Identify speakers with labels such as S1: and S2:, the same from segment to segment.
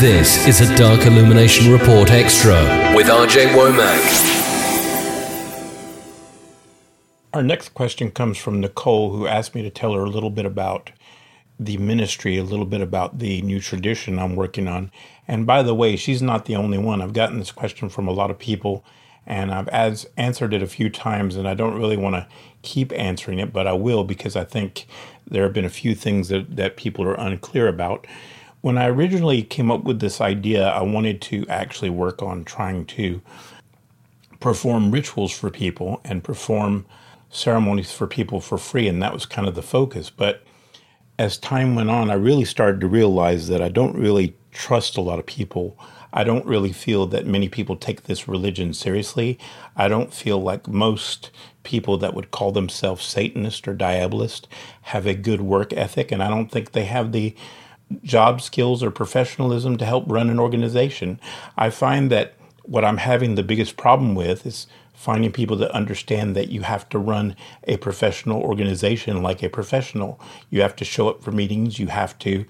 S1: This is a Dark Illumination Report Extra with RJ Womack.
S2: Our next question comes from Nicole, who asked me to tell her a little bit about the ministry, a little bit about the new tradition I'm working on. And by the way, she's not the only one. I've gotten this question from a lot of people, and I've as answered it a few times, and I don't really want to keep answering it, but I will because I think there have been a few things that, that people are unclear about. When I originally came up with this idea, I wanted to actually work on trying to perform rituals for people and perform ceremonies for people for free, and that was kind of the focus. But as time went on, I really started to realize that I don't really trust a lot of people. I don't really feel that many people take this religion seriously. I don't feel like most people that would call themselves Satanist or Diabolist have a good work ethic, and I don't think they have the job skills or professionalism to help run an organization. I find that what I'm having the biggest problem with is finding people that understand that you have to run a professional organization like a professional. You have to show up for meetings, you have to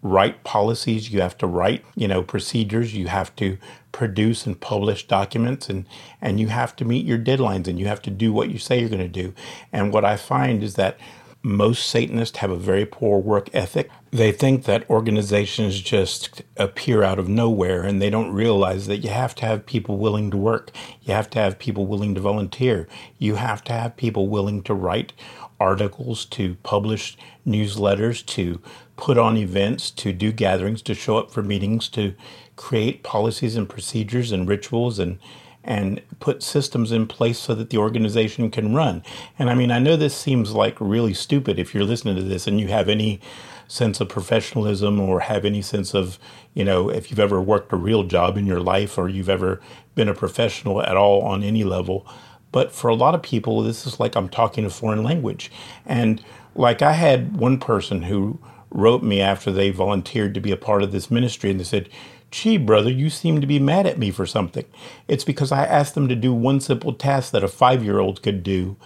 S2: write policies, you have to write, you know, procedures, you have to produce and publish documents and and you have to meet your deadlines and you have to do what you say you're going to do. And what I find is that most Satanists have a very poor work ethic. They think that organizations just appear out of nowhere and they don't realize that you have to have people willing to work. You have to have people willing to volunteer. You have to have people willing to write articles, to publish newsletters, to put on events, to do gatherings, to show up for meetings, to create policies and procedures and rituals and and put systems in place so that the organization can run. And I mean, I know this seems like really stupid if you're listening to this and you have any sense of professionalism or have any sense of, you know, if you've ever worked a real job in your life or you've ever been a professional at all on any level. But for a lot of people, this is like I'm talking a foreign language. And like I had one person who wrote me after they volunteered to be a part of this ministry and they said, Gee, brother, you seem to be mad at me for something. It's because I asked them to do one simple task that a five year old could do,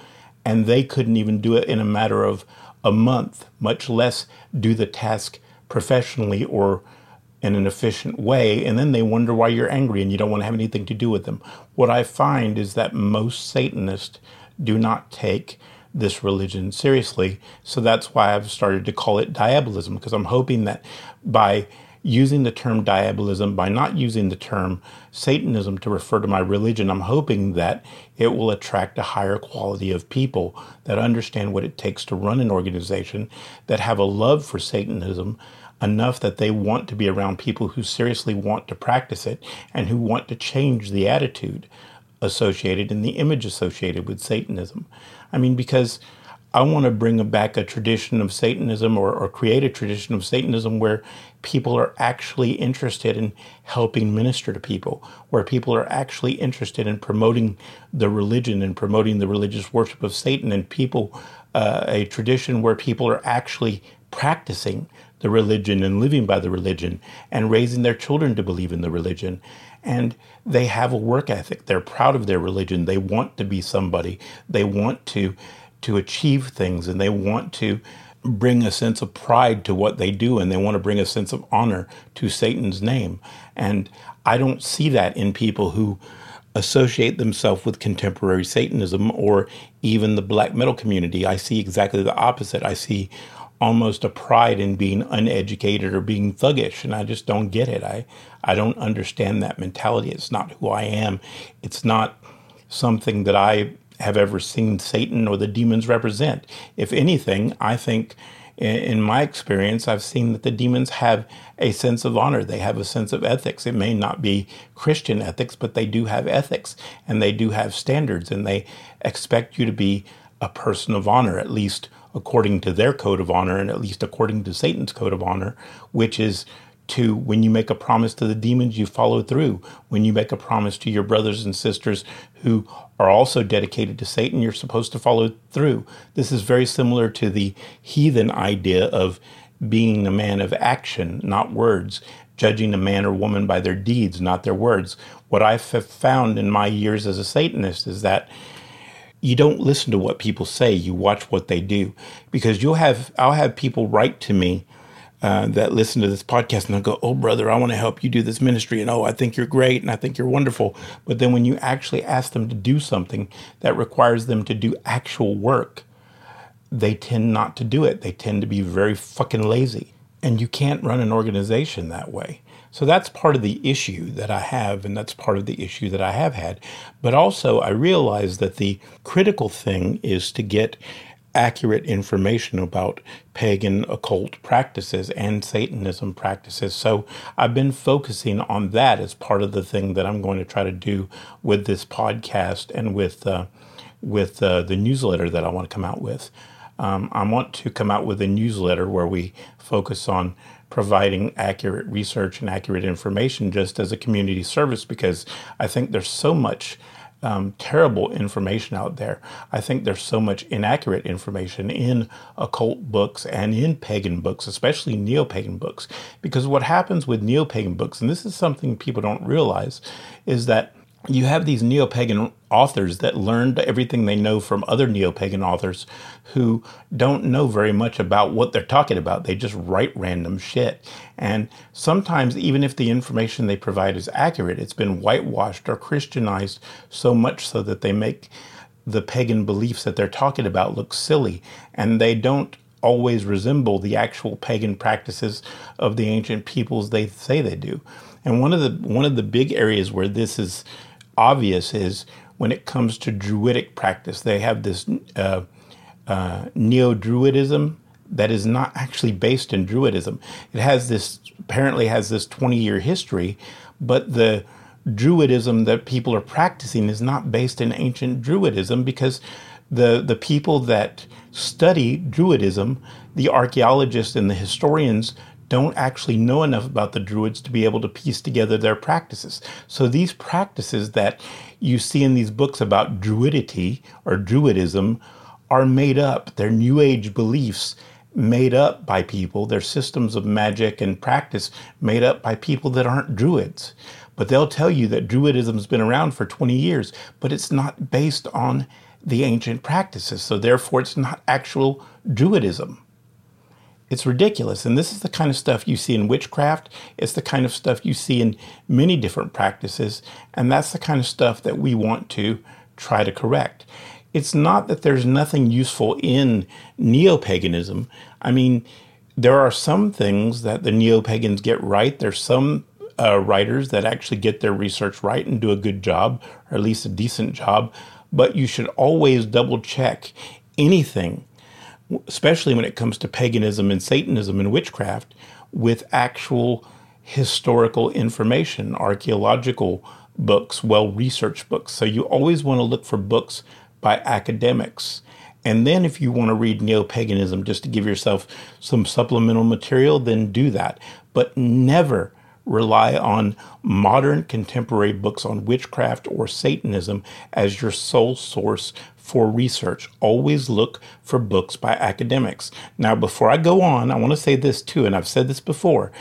S2: and they couldn't even do it in a matter of a month, much less do the task professionally or in an efficient way. And then they wonder why you're angry and you don't want to have anything to do with them. What I find is that most Satanists do not take this religion seriously. So that's why I've started to call it diabolism, because I'm hoping that by using the term diabolism, by not using the term Satanism to refer to my religion, I'm hoping that it will attract a higher quality of people that understand what it takes to run an organization, that have a love for Satanism enough that they want to be around people who seriously want to practice it and who want to change the attitude associated and the image associated with Satanism. I mean, because I want to bring back a tradition of Satanism or, or create a tradition of Satanism where people are actually interested in helping minister to people, where people are actually interested in promoting the religion and promoting the religious worship of Satan, and people, uh, a tradition where people are actually practicing the religion and living by the religion and raising their children to believe in the religion. And they have a work ethic. They're proud of their religion. They want to be somebody. They want to to achieve things and they want to bring a sense of pride to what they do and they want to bring a sense of honor to Satan's name. And I don't see that in people who associate themselves with contemporary Satanism or even the black metal community. I see exactly the opposite. I see almost a pride in being uneducated or being thuggish, and I just don't get it. I I don't understand that mentality. It's not who I am. It's not something that I have ever seen Satan or the demons represent. If anything, I think in my experience, I've seen that the demons have a sense of honor. They have a sense of ethics. It may not be Christian ethics, but they do have ethics and they do have standards and they expect you to be a person of honor, at least according to their code of honor and at least according to Satan's code of honor, which is to when you make a promise to the demons, you follow through. When you make a promise to your brothers and sisters who are also dedicated to Satan, you're supposed to follow through. This is very similar to the heathen idea of being a man of action, not words, judging a man or woman by their deeds, not their words. What I've found in my years as a Satanist is that you don't listen to what people say, you watch what they do. Because you'll have I'll have people write to me uh, that listen to this podcast and they'll go, Oh, brother, I want to help you do this ministry. And oh, I think you're great and I think you're wonderful. But then when you actually ask them to do something that requires them to do actual work, they tend not to do it. They tend to be very fucking lazy. And you can't run an organization that way. So that's part of the issue that I have, and that's part of the issue that I have had. But also, I realize that the critical thing is to get accurate information about pagan occult practices and Satanism practices. So I've been focusing on that as part of the thing that I'm going to try to do with this podcast and with uh, with uh, the newsletter that I want to come out with. Um, I want to come out with a newsletter where we focus on providing accurate research and accurate information just as a community service because I think there's so much um, terrible information out there. I think there's so much inaccurate information in occult books and in pagan books, especially neo pagan books. Because what happens with neo pagan books, and this is something people don't realize, is that you have these neo pagan authors that learned everything they know from other neo pagan authors who don't know very much about what they're talking about. They just write random shit. And sometimes, even if the information they provide is accurate, it's been whitewashed or Christianized so much so that they make the pagan beliefs that they're talking about look silly. And they don't always resemble the actual pagan practices of the ancient peoples they say they do. And one of the one of the big areas where this is obvious is when it comes to Druidic practice. They have this uh, uh, Neo Druidism that is not actually based in Druidism. It has this apparently has this 20 year history, but the Druidism that people are practicing is not based in ancient Druidism because the the people that study Druidism, the archaeologists and the historians don't actually know enough about the Druids to be able to piece together their practices. So these practices that you see in these books about Druidry or Druidism are made up. They're New Age beliefs made up by people. They're systems of magic and practice made up by people that aren't Druids. But they'll tell you that Druidism's been around for 20 years, but it's not based on the ancient practices. So therefore, it's not actual Druidism. It's ridiculous. And this is the kind of stuff you see in witchcraft. It's the kind of stuff you see in many different practices. And that's the kind of stuff that we want to try to correct. It's not that there's nothing useful in neo paganism. I mean, there are some things that the neo pagans get right. There's some uh, writers that actually get their research right and do a good job, or at least a decent job. But you should always double check anything especially when it comes to paganism and Satanism and witchcraft, with actual historical information, archaeological books, well researched books. So you always want to look for books by academics. And then if you want to read neo paganism just to give yourself some supplemental material, then do that. But never rely on modern contemporary books on witchcraft or Satanism as your sole source for research. Always look for books by academics. Now, before I go on, I want to say this too, and I've said this before.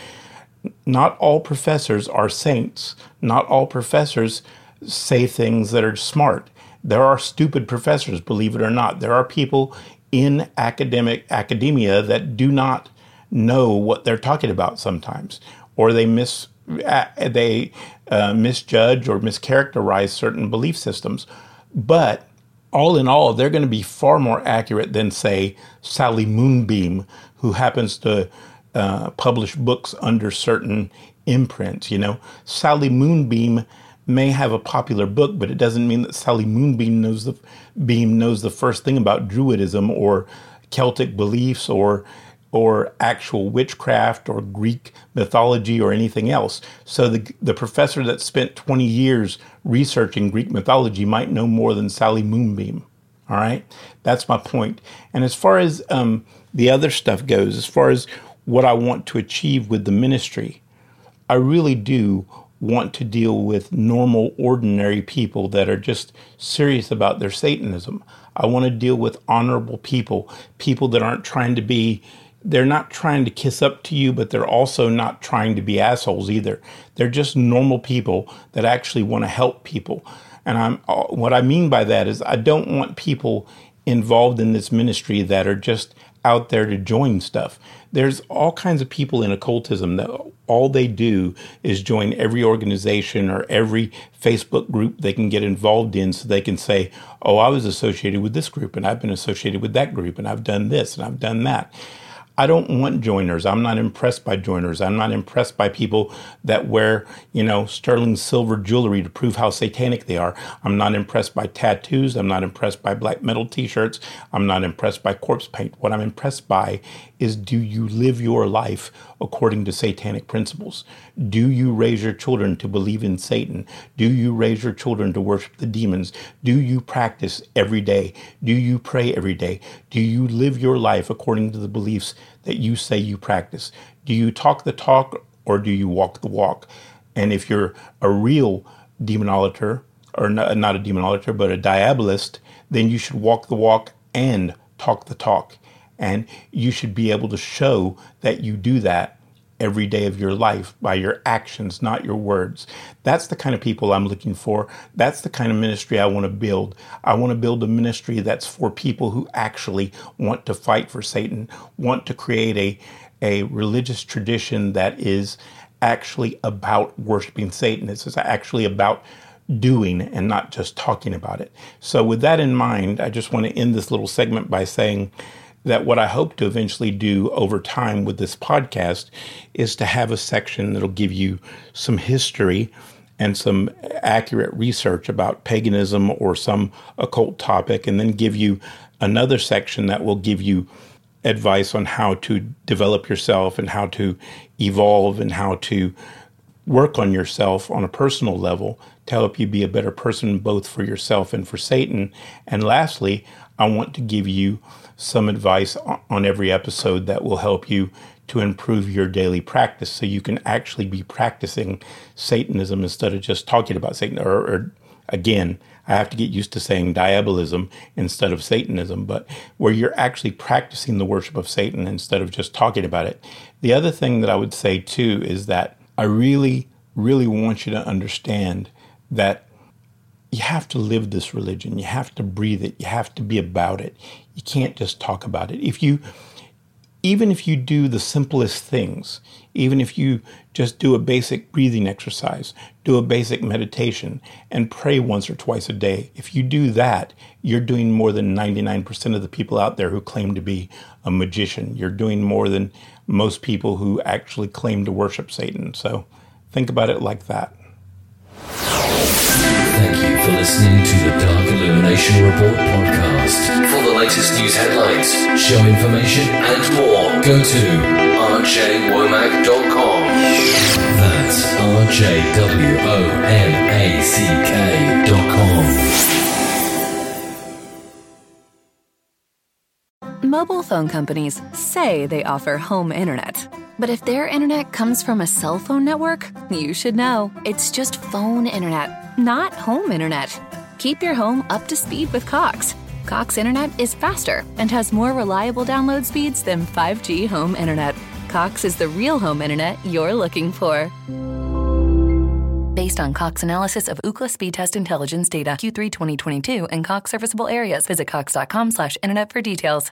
S2: Not all professors are saints. Not all professors say things that are smart. There are stupid professors, believe it or not. There are people in academic academia that do not know what they're talking about sometimes, or they miss they uh, misjudge or mischaracterize certain belief systems. But all in all, they're going to be far more accurate than, say, Sally Moonbeam, who happens to uh, publish books under certain imprints. You know, Sally Moonbeam may have a popular book, but it doesn't mean that Sally Moonbeam knows the beam knows the first thing about Druidism or Celtic beliefs or or actual witchcraft or Greek mythology or anything else. So the the professor that spent 20 years researching Greek mythology might know more than Sally Moonbeam. All right, that's my point. And as far as um, the other stuff goes, as far as what I want to achieve with the ministry, I really do want to deal with normal, ordinary people that are just serious about their Satanism. I want to deal with honorable people, people that aren't trying to be, they're not trying to kiss up to you, but they're also not trying to be assholes either. They're just normal people that actually want to help people. And I'm uh, what I mean by that is I don't want people involved in this ministry that are just out there to join stuff. There's all kinds of people in occultism that all they do is join every organization or every Facebook group they can get involved in so they can say, Oh, I was associated with this group and I've been associated with that group and I've done this and I've done that. I don't want joiners. I'm not impressed by joiners. I'm not impressed by people that wear, you know, sterling silver jewelry to prove how satanic they are. I'm not impressed by tattoos. I'm not impressed by black metal t shirts. I'm not impressed by corpse paint. What I'm impressed by is do you live your life according to satanic principles? Do you raise your children to believe in Satan? Do you raise your children to worship the demons? Do you practice every day? Do you pray every day? Do you live your life according to the beliefs that you say you practice? Do you talk the talk or do you walk the walk? And if you're a real demonolator, or not, not a demonolator, but a diabolist, then you should walk the walk and talk the talk. And you should be able to show that you do that every day of your life by your actions, not your words. That's the kind of people I'm looking for. That's the kind of ministry I want to build. I want to build a ministry that's for people who actually want to fight for Satan, want to create a, a religious tradition that is actually about worshiping Satan. It's actually about doing and not just talking about it. So, with that in mind, I just want to end this little segment by saying, that what I hope to eventually do over time with this podcast is to have a section that'll give you some history and some accurate research about paganism or some occult topic, and then give you another section that will give you advice on how to develop yourself and how to evolve and how to work on yourself on a personal level to help you be a better person both for yourself and for Satan. And lastly, I want to give you some advice on every episode that will help you to improve your daily practice so you can actually be practicing Satanism instead of just talking about Satan. Or, or again, I have to get used to saying diabolism instead of Satanism, but where you're actually practicing the worship of Satan instead of just talking about it. The other thing that I would say too is that I really, really want you to understand that you have to live this religion. You have to breathe it. You have to be about it. You can't just talk about it. If you, even if you do the simplest things, even if you just do a basic breathing exercise, do a basic meditation, and pray once or twice a day, if you do that, you're doing more than 99% of the people out there who claim to be a magician. You're doing more than most people who actually claim to worship Satan. So think about it like that.
S1: For listening to the Dark Illumination Report podcast. For the latest news headlines, show information, and more, go to rjwomack.com. That's rjwomack.com.
S3: Mobile phone companies say they offer home internet. But if their internet comes from a cell phone network, you should know. It's just phone internet, not home internet. Keep your home up to speed with Cox. Cox Internet is faster and has more reliable download speeds than 5G home internet. Cox is the real home internet you're looking for. Based on Cox analysis of Ookla speed test intelligence data Q3 2022 and Cox serviceable areas, visit cox.com/internet for details.